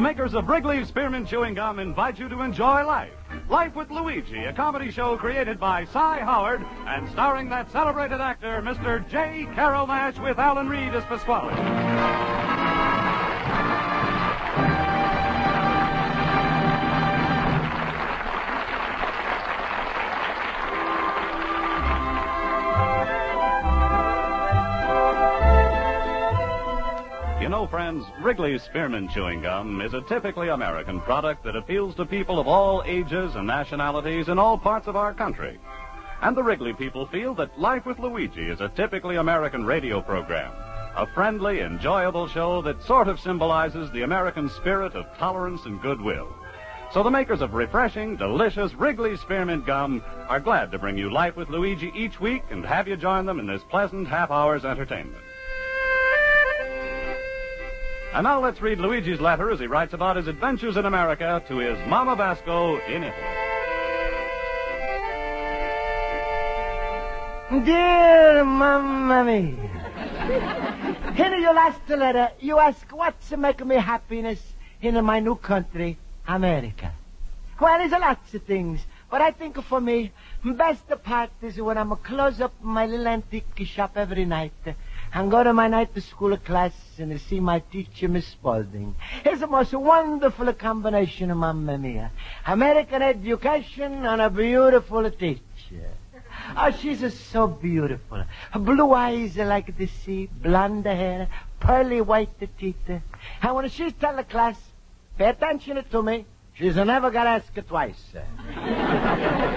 The makers of Wrigley's Spearmint Chewing Gum invite you to enjoy life. Life with Luigi, a comedy show created by Cy Howard and starring that celebrated actor, Mr. J. Carrol Naish, with Alan Reed as Pasquale. Know, Wrigley's Spearmint Chewing Gum is a typically American product that appeals to people of all ages and nationalities in all parts of our country. And the Wrigley people feel that Life with Luigi is a typically American radio program. A friendly, enjoyable show that sort of symbolizes the American spirit of tolerance and goodwill. So the makers of refreshing, delicious Wrigley Spearmint Gum are glad to bring you Life with Luigi each week and have you join them in this pleasant half hour's entertainment. And now let's read Luigi's letter as he writes about his adventures in America to his Mama Basco in Italy. Dear Mamma Mia. In your last letter, you ask what's making me happiness in my new country, America. Well, there's a lots of things, but I think for me, best part is when I'm close up my little antique shop every night and go to my night school class and see my teacher, Miss Spaulding. It's the most wonderful combination, of Mamma Mia. American education and a beautiful teacher. Oh, she's so beautiful. Her blue eyes are like the sea, blonde hair, pearly white teeth. And when she's tell the class, pay attention to me, she's never gonna ask twice.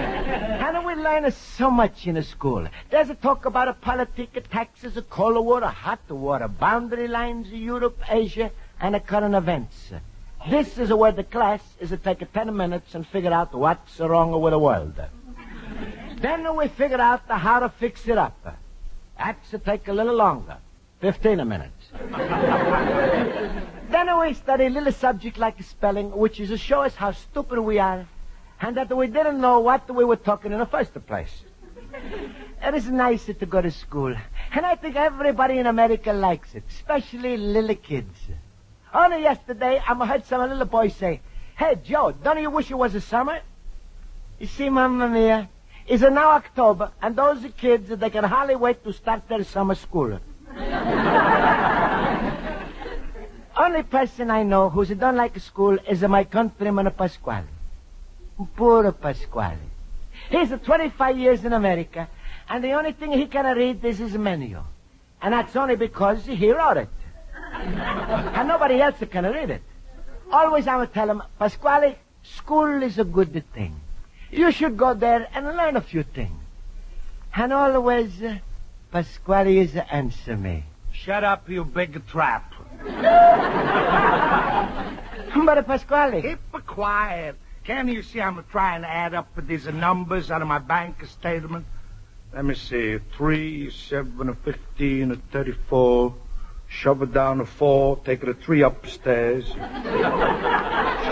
we learn so much in a school. There's a talk about a politics, taxes, a cold water, a hot water, boundary lines, Europe, Asia, and the current events. This is where the class is to take 10 minutes and figure out what's wrong with the world. Then we figure out how to fix it up. That's to take a little longer. 15 minutes. then we study a little subject like spelling, which is to show us how stupid we are and that we didn't know what we were talking in the first place. It is nice to go to school, and I think everybody in America likes it, especially little kids. Only yesterday, I heard some little boy say, Hey, Joe, don't you wish it was a summer? You see, Mamma Mia, it's now October, and those kids, they can hardly wait to start their summer school. Only person I know who don't like school is my countryman Pasquale. Poor Pasquale. He's 25 years in America, and the only thing he can read is his menu. And that's only because he wrote it. and nobody else can read it. Always I would tell him, Pasquale, school is a good thing. You should go there and learn a few things. And always, uh, Pasquale is answer me. Shut up, you big trap. But Pasquale. Keep quiet. Can't you see I'm trying to add up these numbers out of my bank statement? Let me see. Three, seven, fifteen, a thirty-four. Shove it down to four. Take it a three upstairs.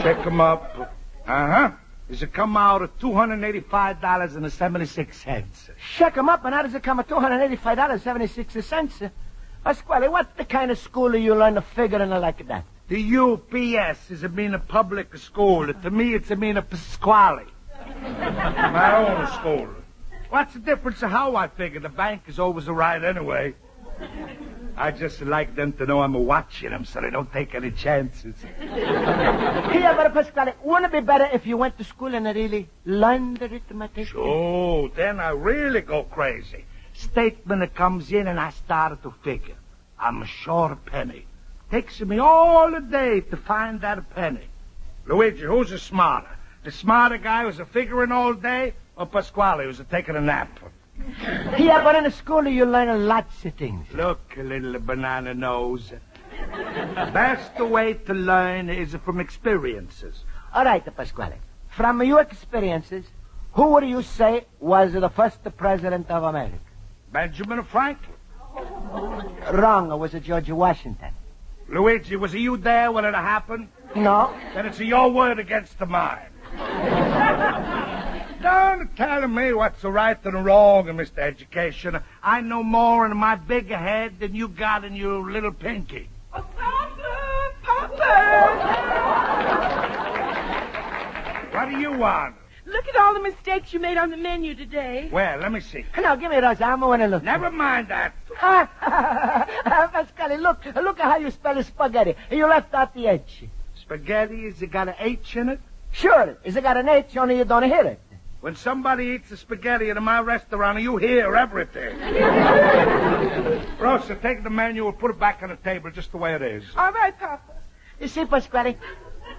Check 'em up. Uh-huh. Does it come out at $285.76? Check 'em up, and how does it come at $285.76? Pasquale, what the kind of school are you learn to figure in like that? The UPS is a mean a public school. To me, it's a mean a Pasquale. My own school. What's the difference of how I figure? The bank is always right anyway. I just like them to know I'm watching them so they don't take any chances. Here, but Pasquale, wouldn't it be better if you went to school and a really learned the arithmetic? Oh, then I really go crazy. Statement comes in and I started to figure. I'm short a penny. Takes me all the day to find that penny. Luigi, who's the smarter? The smarter guy who's a figuring all day, or Pasquale who's a taking a nap? Yeah, but in the school you learn lots of things. Look, little banana nose. Best way to learn is from experiences. All right, Pasquale. From your experiences, who would you say was the first president of America? Benjamin Franklin. Wrong. It was George Washington. Luigi, was you there when it happened? No. Then it's your word against the mine. Don't tell me what's right and wrong, Mr. Education. I know more in my big head than you got in your little pinky. Oh, Papa! Papa! What do you want? Look at all the mistakes you made on the menu today. Well, let me see. Now, give me those. I'm going to look. Never mind that. Pasquale, look. Look at how you spell spaghetti. You left out the H. Spaghetti, has it got an H in it? Sure. Is it got an H, only you don't hear it. When somebody eats a spaghetti in my restaurant, you hear everything. Rosa, take the menu and put it back on the table just the way it is. All right, Papa. You see, Pasquale,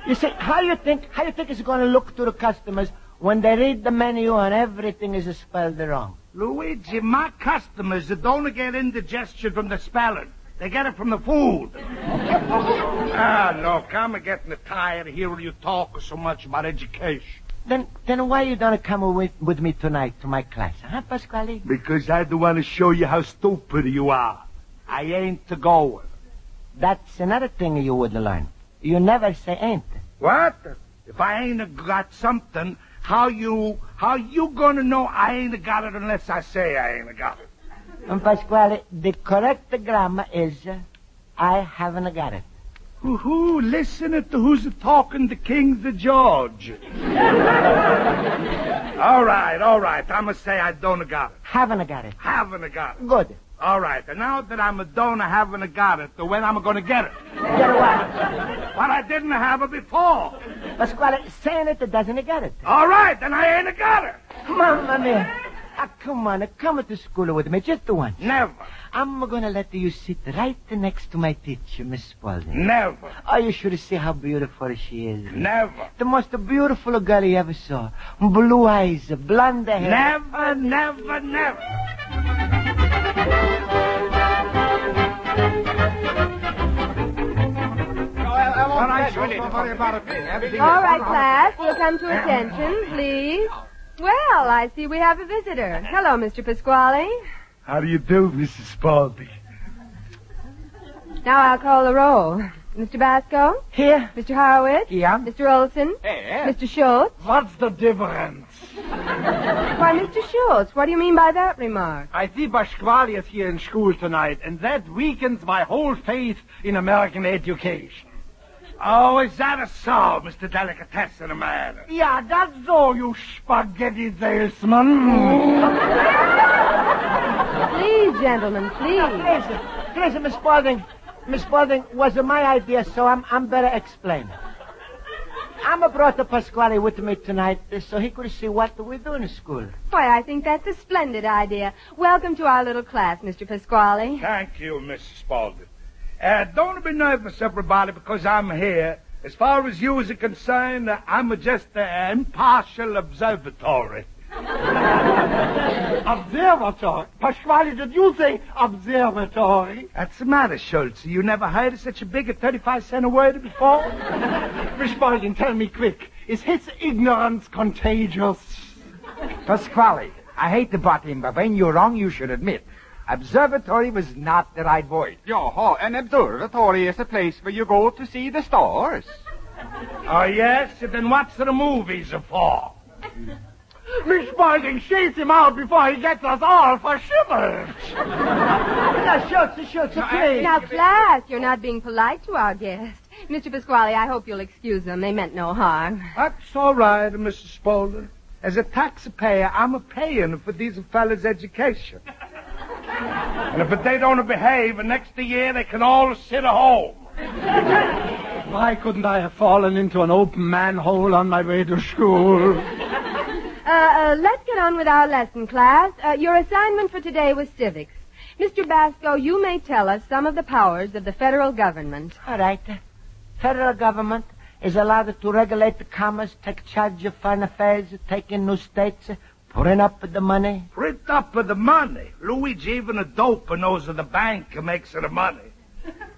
you see, how you think, how you think it's going to look to the customers when they read the menu and everything is spelled wrong? Luigi, my customers don't get indigestion from the spelling. They get it from the food. ah, look, I'm getting tired of hearing you talk so much about education. Then, then why you don't come with, with me tonight to my class, huh, Pasquale? Because I don't want to show you how stupid you are. I ain't to go. That's another thing you would learn. You never say ain't. What? If I ain't got something, how you, how you gonna know I ain't got it unless I say I ain't got it? And Pasquale, the correct grammar is, uh, I haven't got it. Who listen to who's talking to King the George. all right, all right. I'ma say I don't got it. Haven't got it. Haven't got it. Good. All right, and now that I'm a donor, haven't got it, then when I'm gonna get it? Get it what? But I didn't have it before. Pasquale, saying it doesn't get it. All right, then I ain't got it. Mamma mia. Ah, come on, come to school with me just the once. Never. I'm gonna let you sit right next to my teacher, Miss Spaulding. Never. Oh, you should see how beautiful she is. Never. The most beautiful girl you ever saw. Blue eyes, blonde hair. Never, never, never. All right, class, we'll come to attention, please. Well, I see we have a visitor. Hello, Mr. Pasquale. How do you do, Mrs. Spaulding? Now I'll call the roll. Mr. Basco? Here. Mr. Horowitz? Yeah. Mr. Olson? Eh. Hey, Mr. Schultz? What's the difference? Why, Mr. Schultz, what do you mean by that remark? I see Pasquale is here in school tonight, and that weakens my whole faith in American education. Oh, is that a so, Mr. Delicatessen man? Yeah, that's all, you spaghetti salesman. Please, gentlemen, please. Listen, listen, Miss Spaulding. Miss Spaulding, was it my idea, so I'm, I'm better explain. I'm brought the Pasquale with me tonight uh, so he could see what we do in school. Why, I think that's a splendid idea. Welcome to our little class, Mr. Pasquale. Thank you, Mrs. Spaulding. Uh, don't be nervous, everybody, because I'm here. As far as you is concerned, uh, I'm just an impartial observatory. Observatory. Pasquale, did you say observatory? What's the matter, Schultz? You never heard of such a big 35 cent a word before? Miss Spaulding, tell me quick. Is his ignorance contagious? Pasquale, I hate to butt in, but when you're wrong, you should admit. Observatory was not the right word. Jaha, an observatory is a place where you go to see the stars. Oh, yes? Then what's the movies for? Miss Spaulding, chase him out before he gets us all for shivers. Now, Schultz, Schultz, please. Now, class, you're not being polite to our guest. Mr. Pasquale, I hope you'll excuse them. They meant no harm. That's all right, Mrs. Spaulding. As a taxpayer, I'm a paying for these fellas' education. and if they don't behave, the next year they can all sit at home. Why couldn't I have fallen into an open manhole on my way to school? Uh, uh, let's get on with our lesson, class. Uh, your assignment for today was civics. Mr. Basco, you may tell us some of the powers of the federal government. All right. Federal government is allowed to regulate the commerce, take charge of foreign affairs, take in new states, print up the money. Print up the money. Luigi, even a doper knows that the bank makes the money.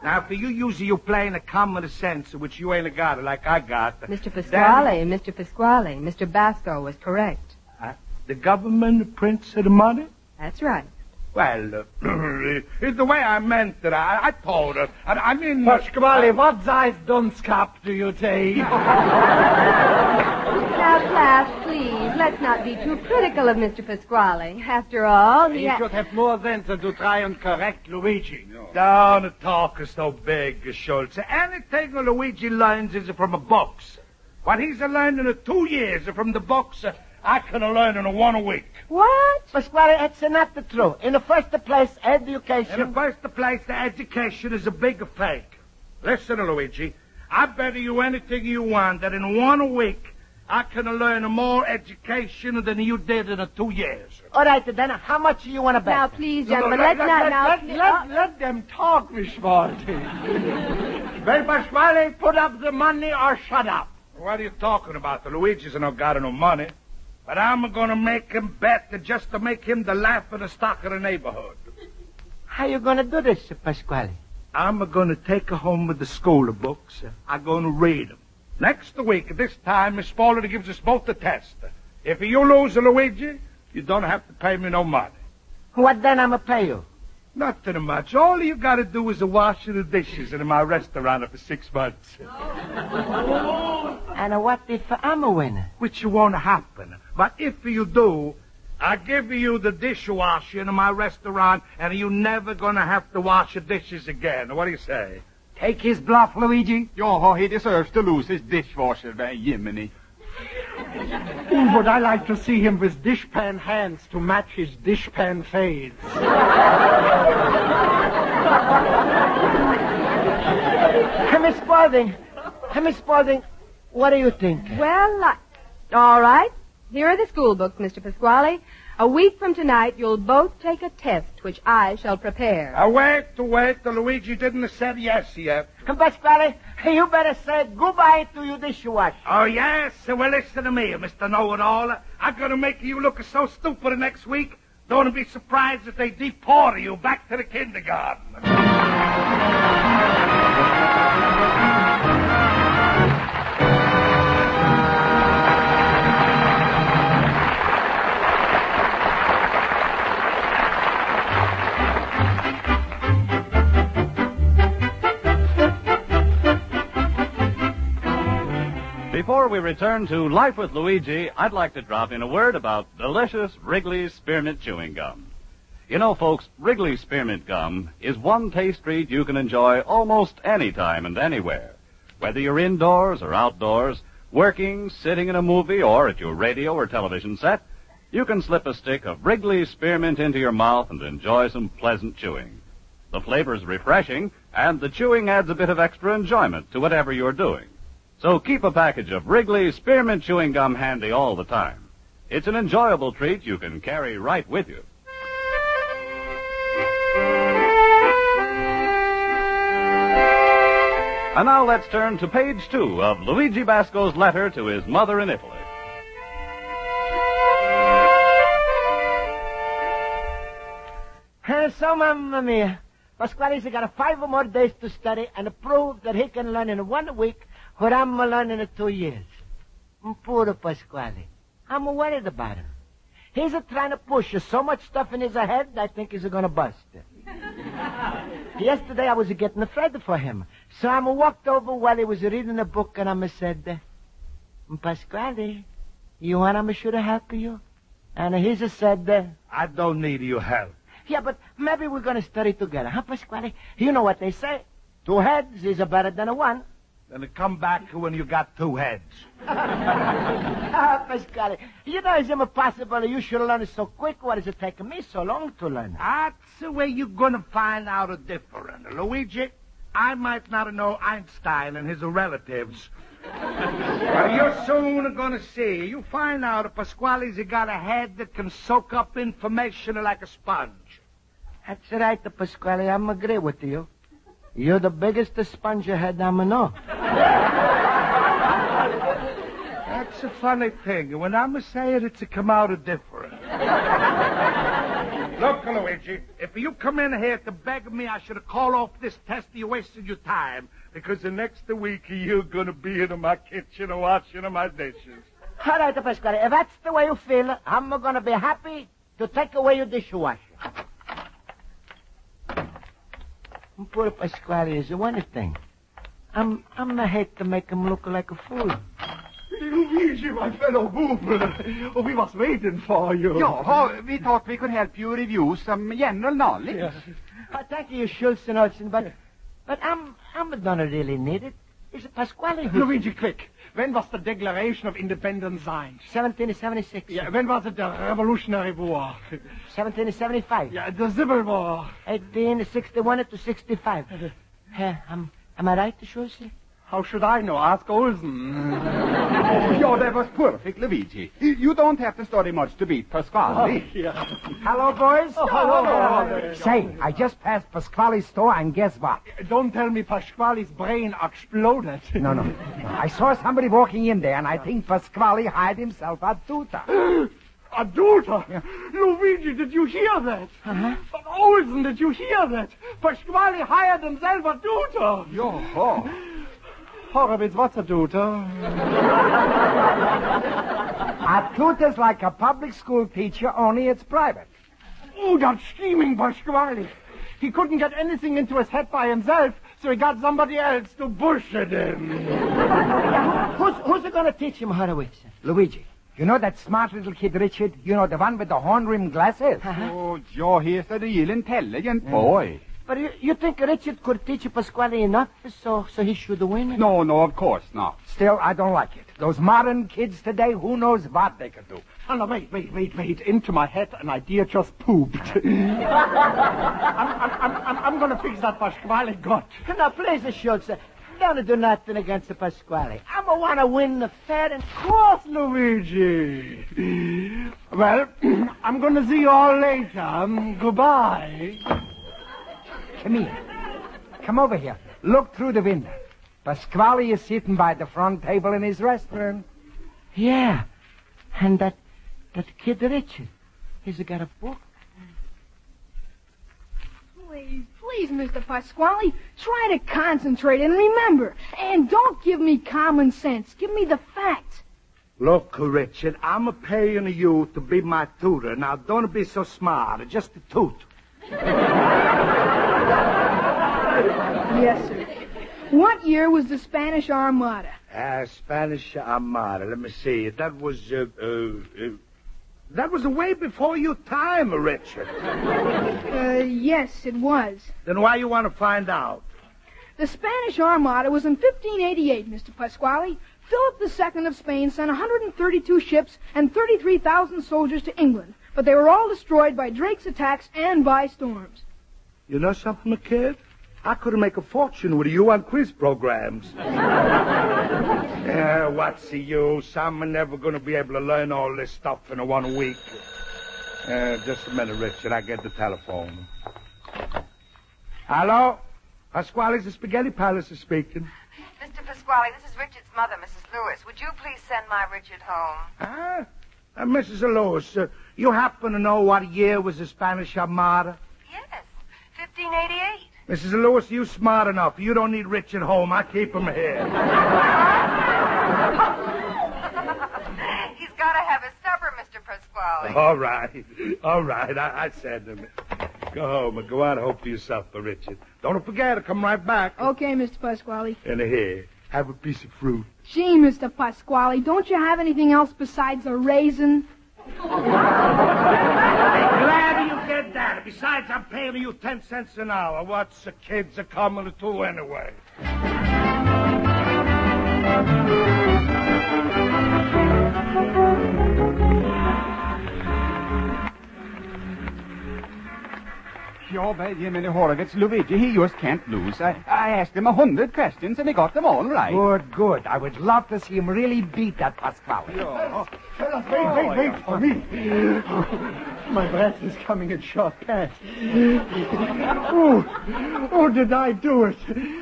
Now, for you usually you play in a common sense, which you ain't got like I got. Mr. Pasquale, Mr. Pasquale, Mr. Basco was correct. Uh, the government prints the money? That's right. Well, uh, it's the way I meant it. I, I told her. I, I mean... Pasquale, what size dunce cap do you take? Now, class, please, let's not be too critical of Mr. Pasquale. After all, he He ha- should have more sense than to try and correct Luigi. Don't talk so big, Schultz. Anything Luigi learns is from a books. What he's learning in two years from the books, uh, I can learn in one week. What? Pasquale, that's not the truth. In the first place, education. In the first place, the education is a big fake. Listen, Luigi. I bet you anything you want that in one week I can learn more education than you did in two years. All right, then, how much do you want to bet? Now, please, No, no, gentlemen, let, let's let, not let, now. let, let, uh, let them talk, Miss Malty. well, Pasquale, put up the money or shut up. What are you talking about? The Luigi's not got no money. But I'm gonna make him bet just to make him the laugh of the stock of the neighborhood. How you gonna do this, Pasquale? I'm gonna take her home with the school books. I'm gonna read them. Next week, at this time, Miss Spaulding gives us both the test. If you lose, Luigi, you don't have to pay me no money. What then I'ma pay you? Nothing much. All you gotta do is wash the dishes in my restaurant for six months. And what if I'm a winner? Which won't happen. But if you do, I give you the dishwasher in my restaurant, and you never gonna have to wash the dishes again. What do you say? Take his bluff, Luigi. Ja, he deserves to lose his dishwasher, by Jiminy. Ooh, would I like to see him with dishpan hands to match his dishpan fades. Hey, Miss Spaulding. Hey, Miss Spaulding, what do you think? Well, I... all right. Here are the school books, Mr. Pasquale. A week from tonight, you'll both take a test, which I shall prepare. Uh, wait, wait. The Luigi didn't say yes yet. Pasquale, you better say goodbye to your dishwasher. Oh, yes? Well, listen to me, Mr. Know-It-All. I'm gonna make you look so stupid next week. Don't be surprised if they deport you back to the kindergarten. Before we return to Life with Luigi, I'd like to drop in a word about delicious Wrigley's Spearmint Chewing Gum. You know, folks, Wrigley's Spearmint Gum is one taste treat you can enjoy almost any time and anywhere. Whether you're indoors or outdoors, working, sitting in a movie, or at your radio or television set, you can slip a stick of Wrigley's Spearmint into your mouth and enjoy some pleasant chewing. The flavor's refreshing, and the chewing adds a bit of extra enjoyment to whatever you're doing. So keep a package of Wrigley's Spearmint Chewing Gum handy all the time. It's an enjoyable treat you can carry right with you. And now let's turn to page two of Luigi Basco's letter to his mother in Italy. So, Mamma Mia, Pasquale's got five more days to study and prove that he can learn in one week what I'm learning in two years. Poor Pasquale. I'm worried about him. He's uh, trying to push so much stuff in his head, I think he's going to bust. Yesterday I was getting afraid for him. So I walked over while he was reading a book and I said, Pasquale, you want me should help you? And he just said, I don't need your help. yeah, but maybe we're going to study together, huh, Pasquale? You know what they say. Two heads is better than a one. Then come back when you got two heads. ah, Pasquale, you know it's impossible. You should learn it so quick. What is it taking me so long to learn? That's the way you're gonna find out a difference. Luigi, I might not know Einstein and his relatives. but you're soon gonna see. You find out if Pasquale's got a head that can soak up information like a sponge. That's right, Pasquale. I'm agree with you. You're the biggest sponge head I'm know. That's a funny thing. When I'm say it, it's a come out of different. Look, Luigi, if you come in here to beg me, I should have called off this test. You wasted your time. Because the next week you're going to be in my kitchen washing my dishes. All right, Pasquale. If that's the way you feel, I'm going to be happy to take away your dishwasher. Poor Pasquale is a one thing. I'm I'm I hate to make him look like a fool. Luigi, my fellow boomer. Oh, we was waiting for you. Ja, we thought we could help you review some general knowledge. Yes. Oh, thank you, Schultz and Olsen, but but I'm I'm don't really need it. It's Pasquale. Luigi, quick. When was the Declaration of Independence signed? 1776. Yeah, when was it the Revolutionary War? 1775. Yeah, the Civil War. 1861 to 65. Uh, am, am I right, Schultz? How should I know? Ask Olsen. ja, that was perfect, Luigi. You don't have to study much to beat Pasquale. Oh, yeah. Hello, boys. Oh, hello, hello. Say, I just passed Pasquale's store, and guess what? Don't tell me Pasquale's brain exploded. No, no. I saw somebody walking in there, and I think Pasquale hired himself a tutor. A tutor? Yeah. Luigi, did you hear that? Uh-huh. Olsen, did you hear that? Pasquale hired himself a tutor. Yo, ho. Horowitz, what's a tutor? a tutor's like a public school teacher, only it's private. Oh, that scheming Pasquale. He couldn't get anything into his head by himself, so he got somebody else to push it in. who's, who's going to teach him how to Horowitz? Luigi. You know that smart little kid, Richard? You know, the one with the horn-rimmed glasses? Uh-huh. Oh, Joe, he's a real intelligent boy. But you, you think Richard could teach Pasquale enough so, so he should win? No, no, of course not. Still, I don't like it. Those modern kids today, who knows what they could do. Oh, no, wait, wait, wait, wait. Into my head, an idea just pooped. I'm, I'm, I'm, I'm, going to fix that Pasquale gut. Now, please, Schultz, don't do nothing against the Pasquale. I'm going to want to win the fair and... Cross, Luigi. Well, I'm going to see you all later. Um, goodbye. Come here. Come over here. Look through the window. Pasquale is sitting by the front table in his restaurant. Yeah. And that that kid Richard, he's got a book. Please, please, Mr. Pasquale, try to concentrate and remember. And don't give me common sense. Give me the facts. Look, Richard, I'm paying you to be my tutor. Now, don't be so smart. Just a toot. Yes, sir. What year was the Spanish Armada? Uh, Spanish Armada. Let me see. That was, uh, uh, uh that was way before your time, Richard. Uh, yes, it was. Then why you want to find out? The Spanish Armada was in 1588, Mr. Pasquale. Philip II of Spain sent 132 ships and 33,000 soldiers to England, but they were all destroyed by Drake's attacks and by storms. You know something, kid? I could make a fortune with you on quiz programs. yeah, what's the use? I'm never going to be able to learn all this stuff in one week. Uh, just a minute, Richard. I get the telephone. Hello? Pasquale's the Spaghetti Palace is speaking. Mr. Pasquale, this is Richard's mother, Mrs. Lewis. Would you please send my Richard home? Huh? Uh, Mrs. Lewis, uh, you happen to know what year was the Spanish Armada? Yes, 1588. Mrs. Lewis, you smart enough. You don't need Rich at home. I keep him here. He's got to have his supper, Mr. Pasquale. All right. All right. I, I said to him. Go home and go out and hope for yourself, for Richard. Don't forget to come right back. Okay, Mr. Pasquale. And here, have a piece of fruit. Gee, Mr. Pasquale, don't you have anything else besides a raisin? Glad you get that. Besides, I'm paying you ten cents an hour. What's the kids are coming to do anyway? Ja, Benjamin Horowitz, Luigi, he just can't lose. I, I asked him a hundred questions and he got them all right. Good, good. I would love to see him really beat that Pasquale. Fellas, wait, wait, wait for me. My breath is coming in short pants. Oh, oh, did I do it?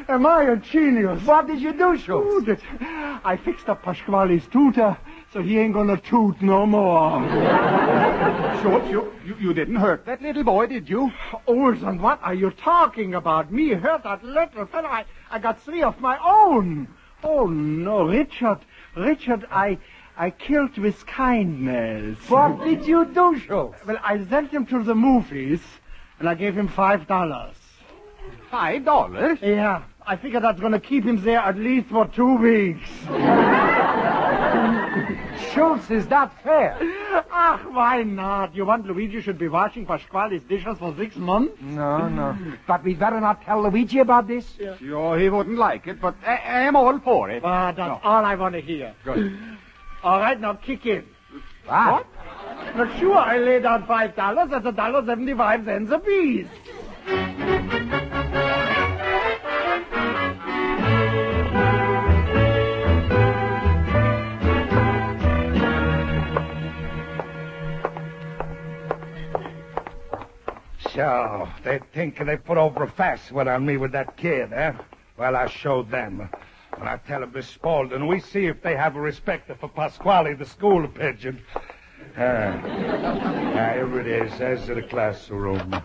Am I a genius? What did you do, Schultz? Oh. I fixed up Pasquale's tutor, so he ain't gonna toot no more. Schultz, you, you, you didn't hurt that little boy, did you? Olson, what are you talking about? Me hurt that little fellow? I, I got three of my own. Oh, no, Richard. Richard, I... I killed with kindness. What did you do, Schultz? Well, I sent him to the movies, and I gave him five dollars. Five dollars? Yeah. I figure that's going to keep him there at least for two weeks. Schultz, is that fair? Ah, why not? You want Luigi should be washing Pasquale's dishes for six months? No, no. But we'd better not tell Luigi about this. Yeah. Sure, he wouldn't like it, but I, I'm all for it. Ah, that's No. all I want to hear. Good. All right, now kick in. What? Now, sure, I laid down five dollars. That's a dollar seventy-five cents apiece. So, they think they put over a fast one on me with that kid, eh? Well, I showed them. When I tell Miss Spaulding, we see if they have a respect for Pasquale, the school pigeon. Ah, ah, here it is. There's the classroom.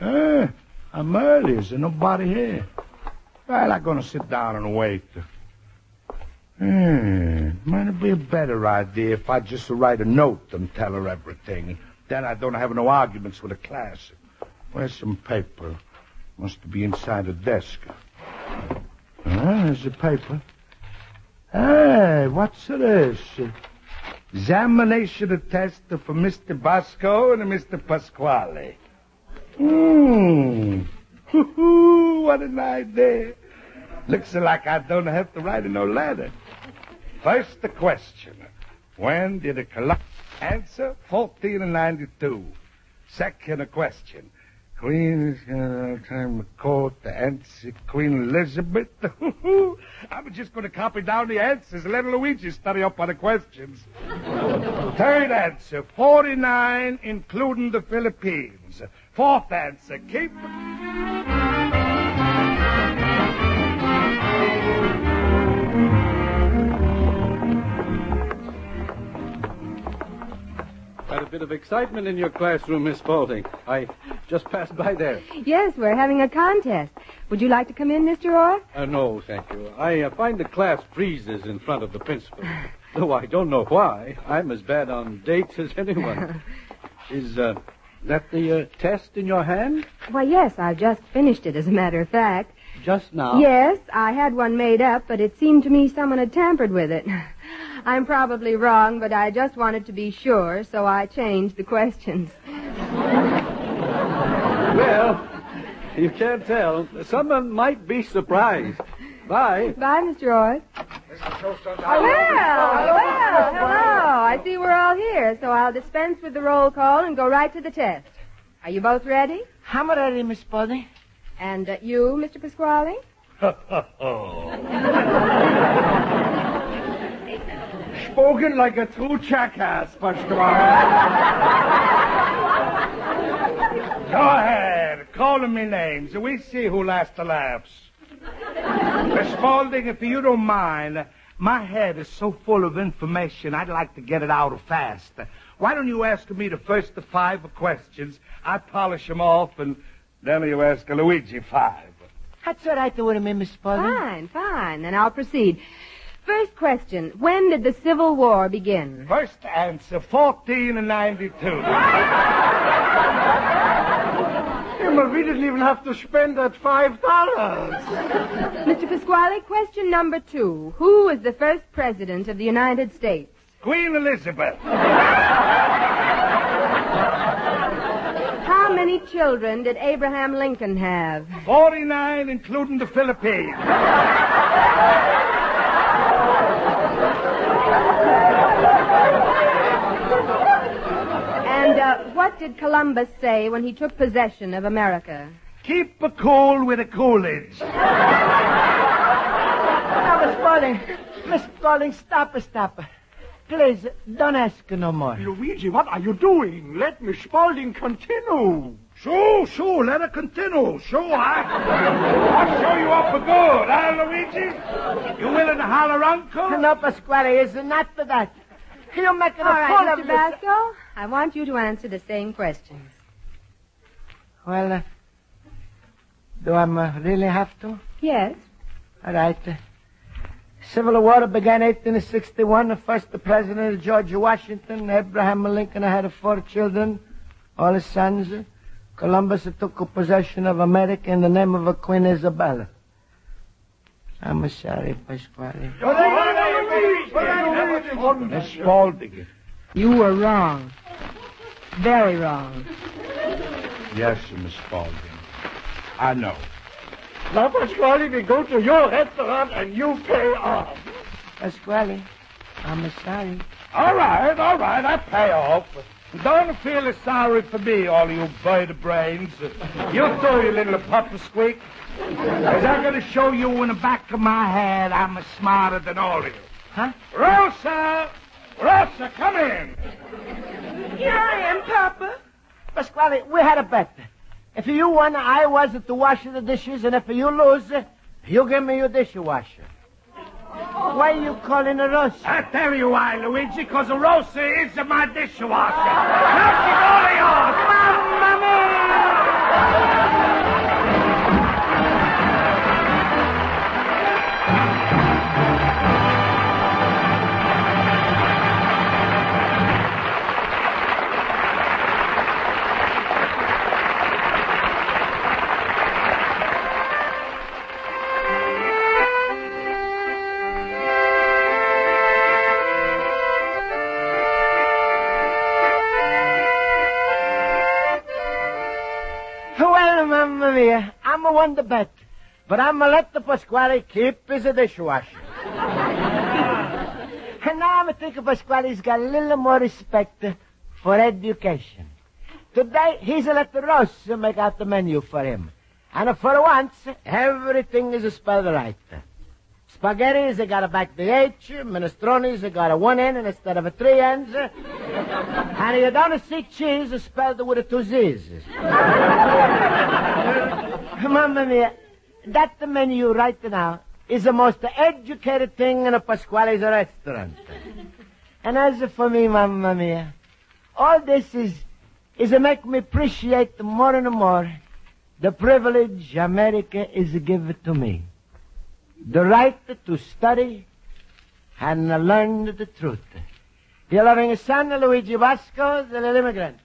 Eh, I'm early. Is there nobody here? Well, I'm going to sit down and wait. Hmm, might it be a better idea if I just write a note and tell her everything. Then I don't have no arguments with the class. Where's some paper? Must be inside the desk. Ah, there's the paper. Hey, what's this? Examination of test for Mr. Bosco and Mr. Pasquale. Hmm. what an idea. Looks like I don't have to write no letter. First the question. When did the collapse? Answer 1492. Second question. Queen uh, time of court the answer Queen Elizabeth. I'm just going to copy down the answers and let Luigi study up on the questions. Third answer 49 including the Philippines. Fourth answer keep Quite a bit of excitement in your classroom, Miss Spaulding. I just passed by there. Yes, we're having a contest. Would you like to come in, Mr. Orr? Uh, no, thank you. I uh, find the class freezes in front of the principal. Though I don't know why. I'm as bad on dates as anyone. Is uh, that the uh, test in your hand? Why, yes, I've just finished it, as a matter of fact. Just now? Yes, I had one made up, but it seemed to me someone had tampered with it. I'm probably wrong, but I just wanted to be sure, so I changed the questions. Well, you can't tell. Someone might be surprised. Bye. Bye, Mr. Orr. Well, well, hello. I see we're all here, so I'll dispense with the roll call and go right to the test. Are you both ready? I'm ready, Miss Spaulding. And uh, you, Mr. Pasquale? Spoken like a true jackass, Pasquale. Go ahead, call them me names, and we see who lasts the laughs. Miss Spaulding, if you don't mind, my head is so full of information, I'd like to get it out fast. Why don't you ask me the first of five questions? I polish them off, and then you ask Luigi five. That's all right with me, Miss Spaulding. Fine, fine. Then I'll proceed. First question. When did the Civil War begin? First answer, 1492. But we didn't even have to spend that five dollars. Mr. Pasquale, question number two. Who was the first president of the United States? Queen Elizabeth. How many children did Abraham Lincoln have? 49, including the Philippines. what did Columbus say when he took possession of America? Keep a cool with a Coolidge. Now, Miss Spaulding, Miss Spaulding, stop, stop. Please, don't ask no more. Luigi, what are you doing? Let Miss Spaulding continue. Sure, sure, let her continue. Sure, I, I'll show you up for good, huh, Luigi? You willing to holler uncle? No, Pasquale, it's not for that. You're making All a right, fool of Mr. yourself. Basco, I want you to answer the same questions. Well, uh, do I uh, really have to? Yes. All right. Uh, Civil War began 1861. The first the president, of George Washington, Abraham Lincoln had four children, all his sons. Columbus took possession of America in the name of Queen Isabella. I'm sorry, Pasquale. Miss Spaulding. You were wrong. Very wrong. Yes, Miss Spaulding. I know. Now, Pasquale, we go to your restaurant and you pay off. Pasquale, I'm sorry. All right, all right, I pay off. Don't feel sorry for me, all you bird brains. You too, you little puppet squeak. Because I'm going to show you in the back of my head I'm smarter than all of you. Huh? Rosa! Rosa, come in. Here I am, Papa. Pasquale, we had a bet. If you won, I was to wash the dishes, and if you lose, you give me your dishwasher. Why are you calling her Rosa? I tell you why, Luigi, because Rosa is my dishwasher. Now she's all yours. Mamma mia! A won the bet. But I'm gonna let the Pasquale keep his dishwasher. and now I'm thinking Pasquale's got a little more respect for education. Today, he's let the Rosa make out the menu for him. And for once, everything is spelled right. Spaghetti, they got a back the H. Minestrone, they got a one N instead of a three N's. and you don't see cheese spelled with a two Z's. Mamma mia, that the menu right now is the most educated thing in a Pasquale's restaurant. And as for me, Mamma mia, all this is is to make me appreciate more and more the privilege America is given to me. The right to study and learn the truth. Your loving son, Luigi Basco, the immigrant.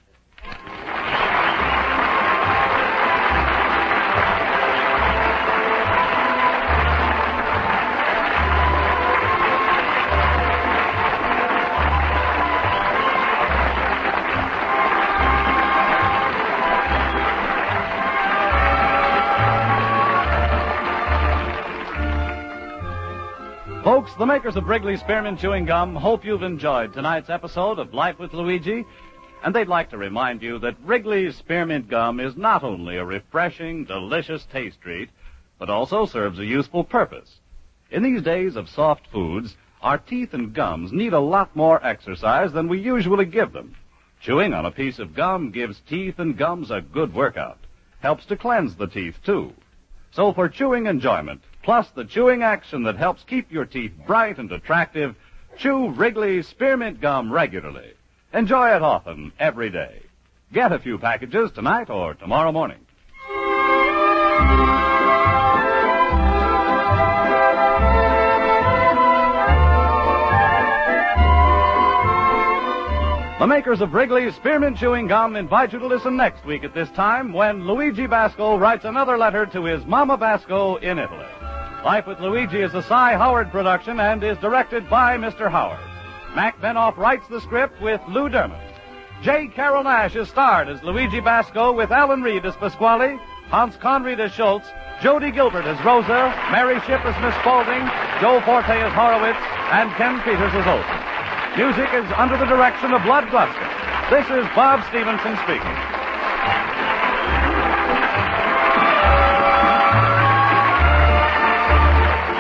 Makers of Wrigley Spearmint Chewing Gum hope you've enjoyed tonight's episode of Life with Luigi. And they'd like to remind you that Wrigley's Spearmint Gum is not only a refreshing, delicious taste treat, but also serves a useful purpose. In these days of soft foods, our teeth and gums need a lot more exercise than we usually give them. Chewing on a piece of gum gives teeth and gums a good workout. Helps to cleanse the teeth, too. So for chewing enjoyment, plus the chewing action that helps keep your teeth bright and attractive, chew Wrigley's Spearmint Gum regularly. Enjoy it often, every day. Get a few packages tonight or tomorrow morning. The makers of Wrigley's Spearmint Chewing Gum invite you to listen next week at this time when Luigi Basco writes another letter to his Mama Basco in Italy. Life with Luigi is a Cy Howard production and is directed by Mr. Howard. Mac Benoff writes the script with Lou Derman. J. Carrol Naish is starred as Luigi Basco with Alan Reed as Pasquale, Hans Conried as Schultz, Jody Gilbert as Rosa, Mary Shipp as Miss Spaulding, Joe Forte as Horowitz, and Ken Peters as Olson. Music is under the direction of Lud Gluskin. This is Bob Stevenson speaking.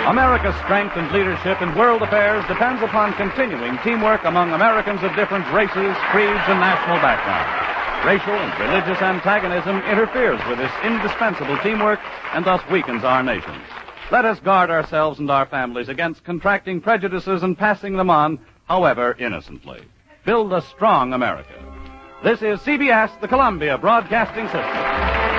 America's strength and leadership in world affairs depends upon continuing teamwork among Americans of different races, creeds, and national backgrounds. Racial and religious antagonism interferes with this indispensable teamwork and thus weakens our nations. Let us guard ourselves and our families against contracting prejudices and passing them on, however innocently. Build a strong America. This is CBS, the Columbia Broadcasting System.